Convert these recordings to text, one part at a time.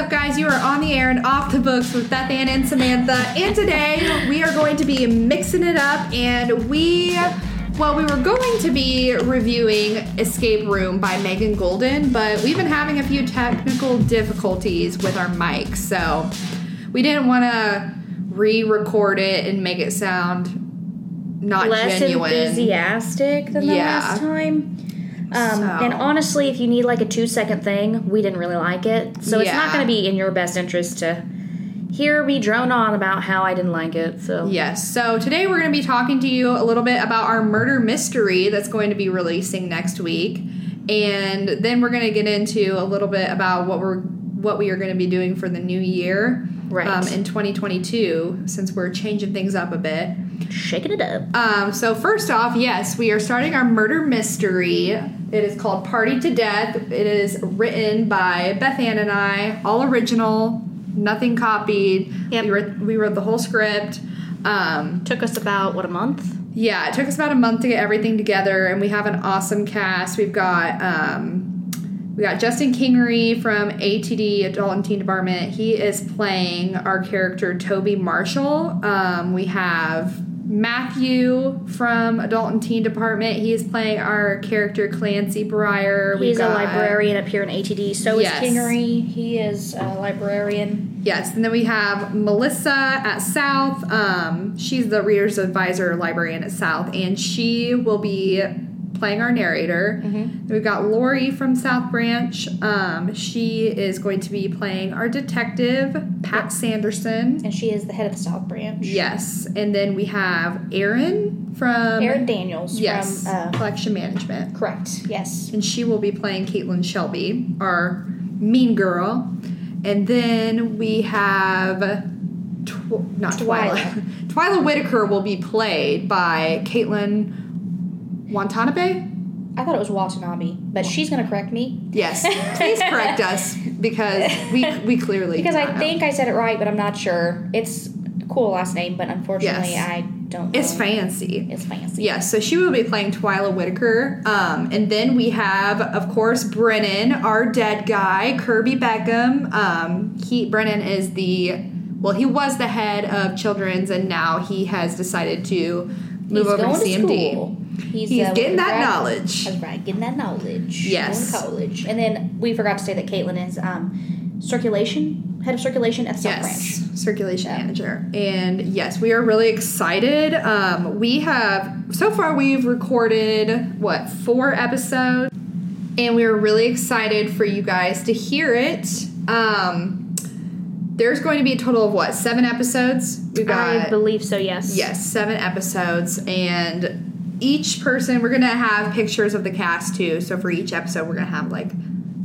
up, guys? You are on the air and off the books with Beth Ann and Samantha. And today we are going to be mixing it up. And we, well, we were going to be reviewing Escape Room by Megan Goldin, but we've been having a few technical difficulties with our mics. So we didn't want to re record it and make it sound not less genuine. enthusiastic than the Yeah. last time. Um, So- And honestly, if you need like a two second thing, we didn't really like it. So it's not going to be in your best interest to hear me drone on about how I didn't like it. So Yes. So today we're going to be talking to you a little bit about our murder mystery that's going to be releasing next week, and then we're going to get into a little bit about what we're what we are going to be doing for the new year, Right. Um, in 2022, since we're changing things up a bit. Shaking it up. Um, so first off, yes, we are starting our murder mystery. It is called Party to Death. It is written by Beth Ann and I, all original, nothing copied. Yep. We wrote we wrote the whole script. Um, Took us about what a month. yeah, it took us about a month to get everything together, and we have an awesome cast. We've got um, we got Justin Kingery from ATD Adult and Teen Department. He is playing our character Toby Marshall. Um, we have Matthew from Adult and Teen Department. He is playing our character Clancy Breyer. He's a librarian up here in ATD. So Yes. is Kingery. He is a librarian. Yes, and then we have Melissa at South. Um, she's the Reader's Advisor librarian at South, and she will be playing our narrator. Then We've got Lori from South Branch. Um, she is going to be playing our detective, Pat Sanderson. And she is the head of the South Branch. Yes, and then we have Erin from Aaron Daniels yes from uh, Collection Management, Correct. Yes. and she will be playing Caitlin Shelby, our mean girl. And then we have tw- not Twyla. Twyla. Twyla Whitaker will be played by Caitlin Watanabe. I thought it was Watanabe, but she's going to correct me. Yes, please correct us because we we clearly Because I know. think I said it right, but I'm not sure. It's a cool last name, but unfortunately, Yes. I don't. Know. it's fancy. It's fancy. Yes, so she will be playing Twyla Whitaker. Um, and then we have, of course, Brennan, our dead guy, Kirby Beckham. Um, he Brennan is the well, he was the head of children's, and now he has decided to move He's over to CMD. school. He's, He's uh, getting that grad- knowledge. That's right, getting that knowledge. Yes. Going to college. And then we forgot to say that Caitlin is um, circulation, head of circulation at the South Yes, Branch. circulation Yeah. manager. And yes, we are really excited. Um, we have so far we've recorded what four episodes, and we are really excited for you guys to hear it. Um, there's going to be a total of what seven episodes. We've got I believe so, yes. yes, seven episodes, and each person we're gonna have pictures of the cast too. So for each episode, we're gonna have like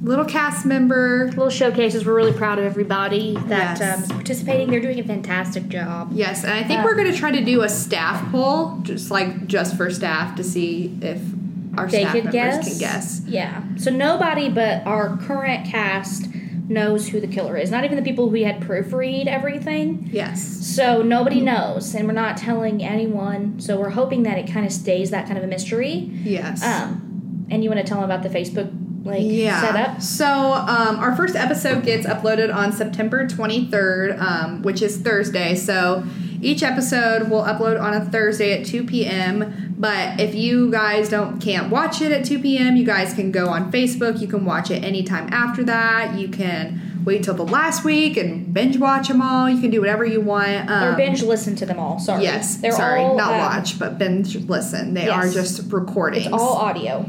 little cast member Little showcases. We're really proud of everybody that Yes. um, is participating. They're doing a fantastic job. Yes, and I think Um, we're going to try to do a staff poll, just like just for staff, to see if our They staff could members guess. can guess. Yeah. So nobody but our current cast knows who the killer is. Not even the people who had proofread everything. Yes, So nobody knows, and we're not telling anyone. So we're hoping that it kind of stays that kind of a mystery. yes. Um, and you want to tell them about the Facebook like yeah. setup? So um, our first episode gets uploaded on September 23rd, um, which is Thursday. So each episode will upload on a Thursday at 2 p.m. But if you guys don't can't watch it at 2 p.m., you guys can go on Facebook. You can watch it anytime after that. You can wait till the last week and binge watch them all. You can do whatever you want. Um, or binge listen to them all. Sorry. Yes, They're sorry, all, not um, watch, but binge listen. They are just recordings. It's all audio.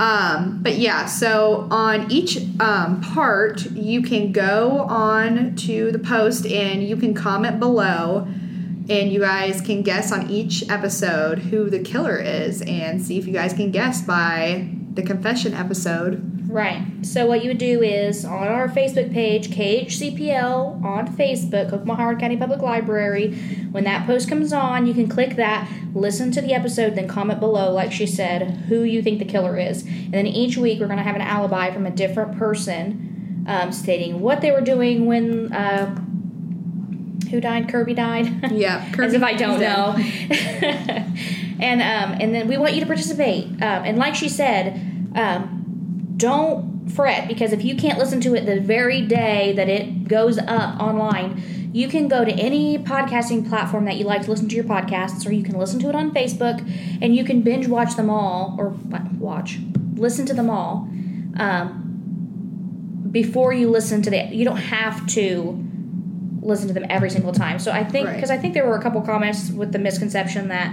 Um, but yeah, so on each um, part, you can go on to the post and you can comment below, and you guys can guess on each episode who the killer is and see if you guys can guess by the confession episode. Right. So what you would do is on our Facebook page, KHCPL on Facebook, Kokomo Howard County Public Library. When that post comes on, you can click that, listen to the episode, then comment below, like she said, who you think the killer is. And then each week we're going to have an alibi from a different person, um, stating what they were doing when. Uh, who died? Kirby died. Yeah, As Kirby if I don't know. and um, and then we want you to participate. Um, and like she said, um, don't fret because if you can't listen to it the very day that it goes up online, you can go to any podcasting platform that you like to listen to your podcasts, or you can listen to it on Facebook, and you can binge watch them all, or watch, listen to them all um, before you listen to the. You don't have to listen to them every single time. So I think Right. because I think there were a couple comments with the misconception that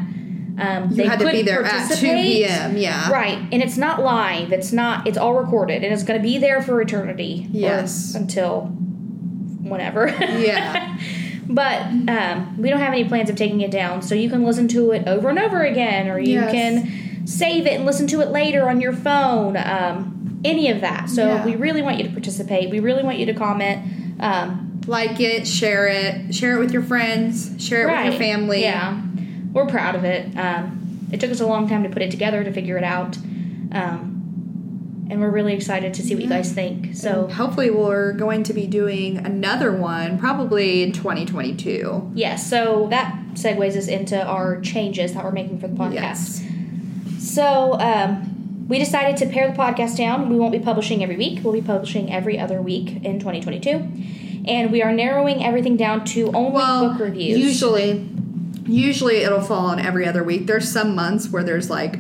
um, You they had to be there at 2 p.m. Yeah. Right, and it's not live. It's not. It's all recorded, and it's going to be there for eternity. Yes. until whenever. Yeah. but um, we don't have any plans of taking it down, so you can listen to it over and over again, or you Yes. can save it and listen to it later on your phone. Um, any of that. So Yeah. we really want you to participate. We really want you to comment. Um, Like it, share it, share it with your friends, share it with your family. Yeah, we're proud of it. Um, it took us a long time to put it together to figure it out, um, and we're really excited to see what you guys think. So Hopefully, we're going to be doing another one probably in 2022. yes, so that segues us into our changes that we're making for the podcast. Yes. So um, we decided to pare the podcast down. We won't be publishing every week. We'll be publishing every other week in 2022. And we are narrowing everything down to only Well, book reviews. usually, usually it'll fall on every other week. There's some months where there's like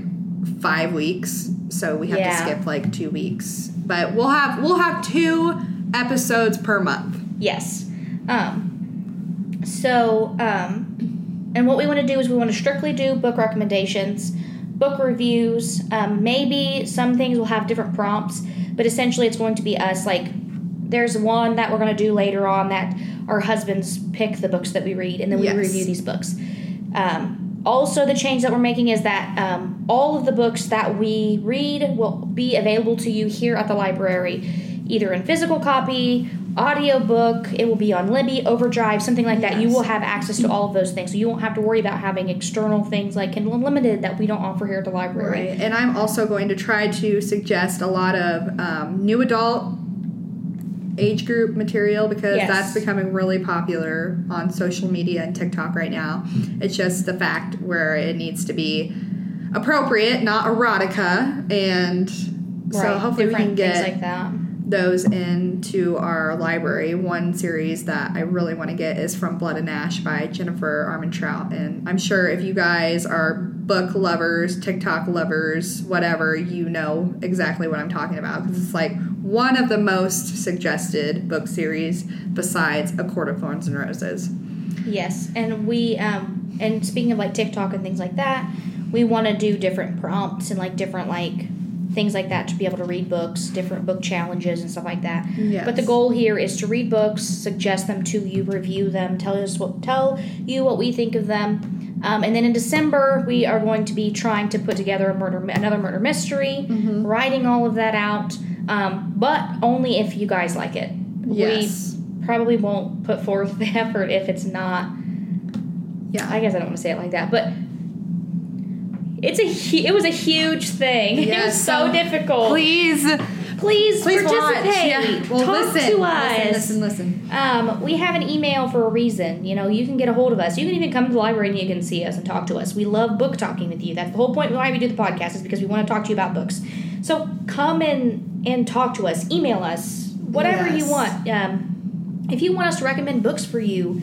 five weeks, so we have Yeah. to skip like two weeks. But we'll have we'll have two episodes per month. Yes. Um, so, um, and what we want to do is we want to strictly do book recommendations, book reviews. Um, maybe some things will have different prompts, but essentially it's going to be us. Like, there's one that we're going to do later on that our husbands pick the books that we read, and then we Yes. review these books. Um, also, the change that we're making is that um, all of the books that we read will be available to you here at the library, either in physical copy, audiobook, it will be on Libby, Overdrive, something like that. You will have access to all of those things. So you won't have to worry about having external things like Kindle Unlimited that we don't offer here at the library. Right. And I'm also going to try to suggest a lot of um, new adult age group material because Yes. that's becoming really popular on social media and TikTok right now. It's just the fact where it needs to be appropriate, not erotica. And so Right. hopefully we Different can get things like that. Those into our library. One series that I really want to get is From Blood and Ash by Jennifer Armentrout. And I'm sure if you guys are book lovers, TikTok lovers, whatever, you know exactly what I'm talking about because it's like one of the most suggested book series besides A Court of Thorns and Roses. Yes, and we um and speaking of like TikTok and things like that, we want to do different prompts and like different like things like that to be able to read books, different book challenges and stuff like that. Yes. But the goal here is to read books, suggest them to you, review them, tell us what tell you what we think of them. Um, and then in December, we are going to be trying to put together a murder, another murder mystery, writing all of that out, um, but only if you guys like it. Yes. We probably won't put forth the effort if it's not Yeah. I guess I don't want to say it like that, but it's a hu- it was a huge thing. it was so so difficult. Please, please, please participate. Yeah. Well, Talk listen, to us. listen, listen, listen. Um, we have an email for a reason. You know, you can get a hold of us. You can even come to the library and you can see us and talk to us. We love book talking with you. That's the whole point why we do the podcast is because we want to talk to you about books. So come and and talk to us. Email us. Whatever you want. Um, if you want us to recommend books for you,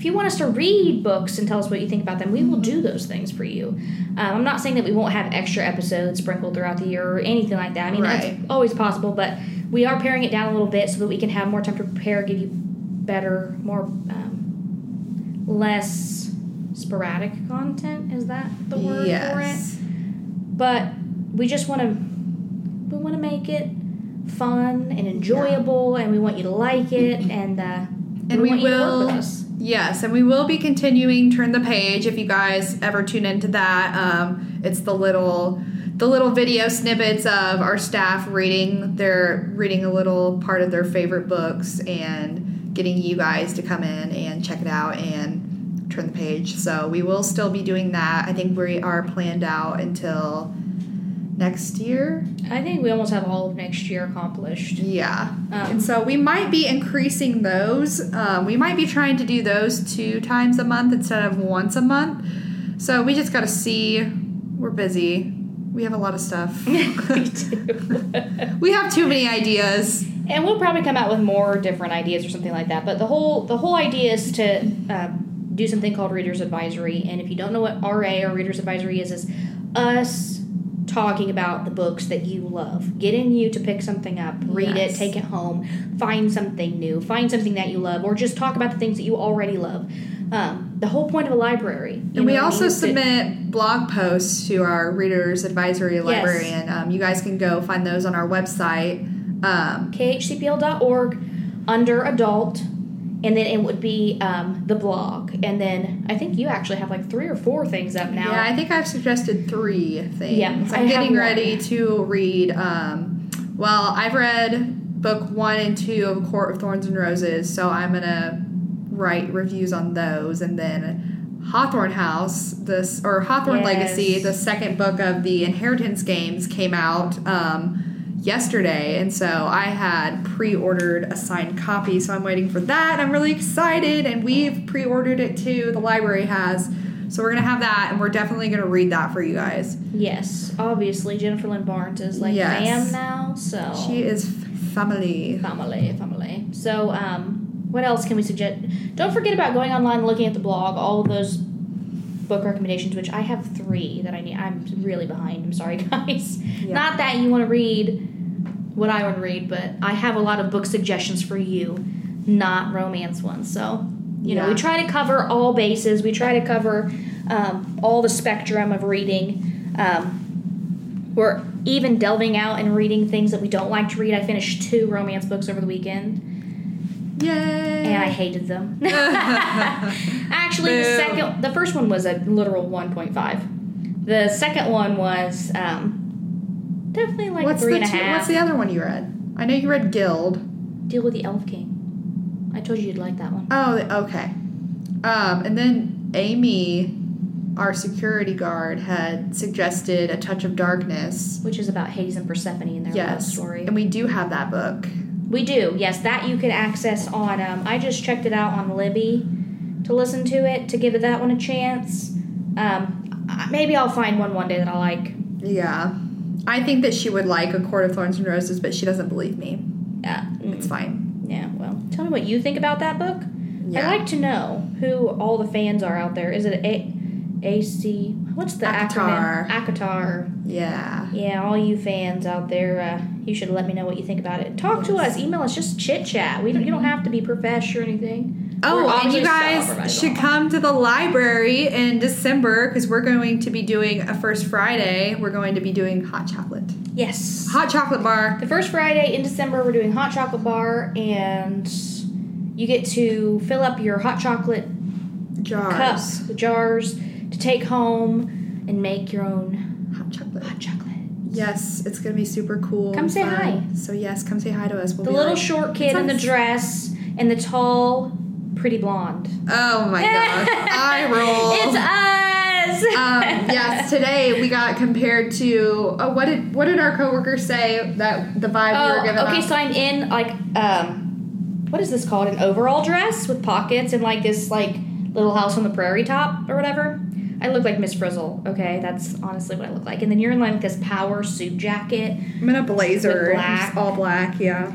if you want us to read books and tell us what you think about them, we will do those things for you. Um, I'm not saying that we won't have extra episodes sprinkled throughout the year or anything like that. I mean, Right. that's always possible, but we are paring it down a little bit so that we can have more time to prepare, give you better, more, um, less sporadic content. Is that the word for it? Yes. But we just want to, we want to make it fun and enjoyable, and we want you to like it, and uh, And we want you to work will, with us. Yes, and we will be continuing turn the page. If you guys ever tune into that, um, it's the little, the little video snippets of our staff reading their reading a little part of their favorite books and getting you guys to come in and check it out and turn the page. So we will still be doing that. I think we are planned out until next year. I think we almost have all of next year accomplished. Yeah. Um, and so we might be increasing those. Um, we might be trying to do those two times a month instead of once a month. So we just got to see. We're busy. We have a lot of stuff. we do. we have too many ideas. and we'll probably come out with more different ideas or something like that. But the whole the whole idea is to um, do something called Reader's Advisory. And if you don't know what RA or Reader's Advisory is, is us talking about the books that you love, getting you to pick something up, read Yes. it, take it home, find something new, find something that you love, or just talk about the things that you already love. Um, the whole point of a library. And we also submit blog posts to our readers advisory librarian. Um, you guys can go find those on our website. Um, khcpl.org under adult and then it would be um, the blog and then i think you actually have like three or four things up now Yeah, I think I've suggested three things. Yeah, I'm I getting one. ready to read. Um, well, I've read book one and two of Court of Thorns and Roses, so I'm gonna write reviews on those, and then Hawthorne House, this or Hawthorne Yes. Legacy, the second book of the Inheritance games came out. Um, yesterday and so i had pre-ordered a signed copy so i'm waiting for that i'm really excited and we've pre-ordered it too the library has so we're gonna have that, and we're definitely gonna read that for you guys. yes obviously jennifer lynn barnes is like Yes. fam now so She is family. family family so um, what else can we suggest don't forget about going online and looking at the blog all those book recommendations which i have three that i need i'm really behind i'm sorry guys Yeah. not that you want to read what i would read but i have a lot of book suggestions for you not romance ones. So you know we try to cover all bases. We try to cover um, all the spectrum of reading. Um, we're even delving out and reading things that we don't like to read. I finished two romance books over the weekend. Yay! and I hated them. Actually, the second, the first one was a literal one point five. The second one was um, definitely like what's three the and a two- half. What's the other one you read? I know you read Guild. Deal with the Elf King. I told you you'd like that one. Oh, okay. Um, and then Amy, our security guard, had suggested A Touch of Darkness. Which is about Hades and Persephone and their love Yes, story. and we do have that book. We do, yes. That you can access on. Um, I just checked it out on Libby to listen to it to give it that one a chance. Um, I- maybe I'll find one one day that I like. Yeah, I think that she would like A Court of Thorns and Roses, but she doesn't believe me. Uh, It's fine. yeah. Well, tell me what you think about that book. Yeah. I'd like to know who all the fans are out there. Is it A AC? What's the ACOTAR. acronym? ACOTAR. Yeah. Yeah, all you fans out there, uh, you should let me know what you think about it. Talk to us. Email us. Just chit chat. We don't. You don't have to be professional or anything. We're Oh, and you guys professional. should come to the library in December because we're going to be doing a first Friday. We're going to be doing hot chocolate. Yes. Hot chocolate bar. The first Friday in December, we're doing hot chocolate bar, and you get to fill up your hot chocolate Jars. cups, The jars, to take home and make your own Hot chocolate. hot chocolate. Yes, it's gonna be super cool. Come say fun. hi. So yes, come say hi to us. We'll The be little like, short kid in the dress and the tall, pretty blonde. Oh my gosh, I roll. It's us. um, yes, today we got compared to oh, what did what did our coworkers say that the vibe we were Oh, giving okay. off? So I'm in like um, what is this called? An overall dress with pockets and like this like little house on the prairie top or whatever. I look like Miss Frizzle. Okay, that's honestly what I look like. And then you're in like this power suit jacket. I'm in a blazer, black. All black. Yeah.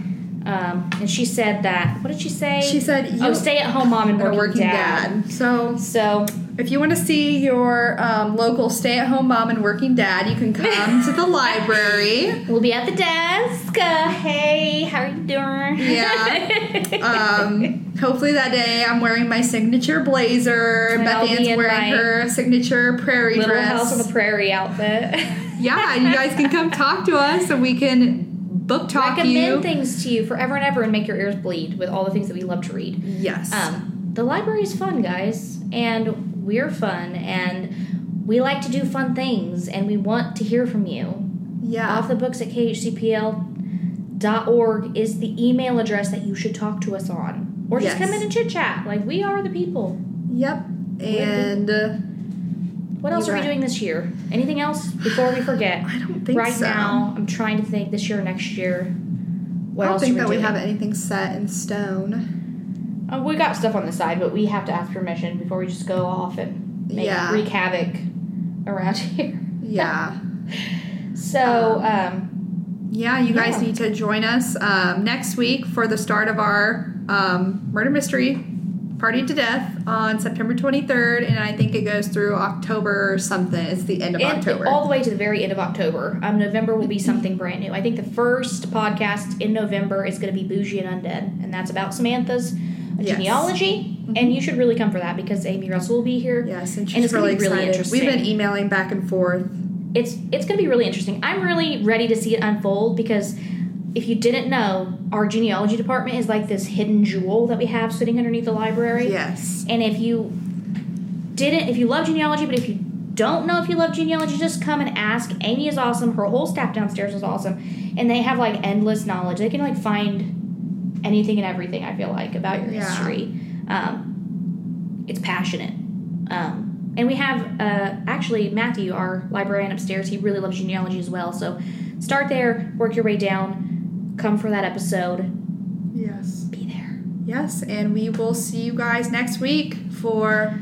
Um, and she said that. What did she say? She said, "Oh, you- stay at home mom and Or working, working dad. dad. So So if you want to see your um, local stay-at-home mom and working dad, you can come to the library. we'll be at the desk. Uh, hey, how are you doing? Yeah. Um, hopefully that day I'm wearing my signature blazer. And Beth be Ann's wearing her signature prairie Little dress. house on the prairie outfit. yeah, you guys can come talk to us and we can book talk recommend you. things to you forever and ever and make your ears bleed with all the things that we love to read. Yes. Um, the library is fun, guys, and we're fun, and we like to do fun things, and we want to hear from you. yeah. Off the books at khcpl.org is the email address that you should talk to us on. Or just Yes. come in and chit chat. Like, we are the people. Yep. And uh, What else You're are we right. doing this year? Anything else before we forget? I don't think right so. now, I'm trying to think this year, next year. What I don't else think are that we have anything set in stone. Uh, we got stuff on the side, but we have to ask permission before we just go off and make Yeah. wreak havoc around here. Yeah. So, um, Yeah, you guys Yeah. need to join us um, next week for the start of our um, murder mystery party to death on September 23rd, and I think it goes through October or something. It's the end of and October. all the way to the very end of October. Um, November will be something brand new. I think the first podcast in November is going to be Bougie and Undead, and that's about Samantha's Yes. Mm-hmm. genealogy. And you should really come for that because Amy Russell will be here. yes, and and she's it's really really excited. We've been emailing back and forth. It's it's going to be really interesting. I'm really ready to see it unfold because if you didn't know, our genealogy department is like this hidden jewel that we have sitting underneath the library. Yes. And if you didn't, if you love genealogy, but if you don't know if you love genealogy, just come and ask. Amy is awesome. Her whole staff downstairs is awesome, and they have like endless knowledge. They can like find anything and everything. I feel like about your Yeah. history. Um, it's passionate. Um, and we have uh, actually Matthew, our librarian upstairs. He really loves genealogy as well. So start there, work your way down, come for that episode. Yes. Be there. Yes, and we will see you guys next week for.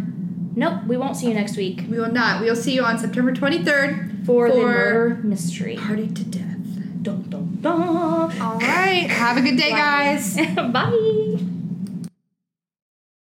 Nope, we won't see you next week We will not. We will see you on September 23rd for, the murder mystery. party to death. Dun, dun, dun. All right. Have a good day, guys. Bye.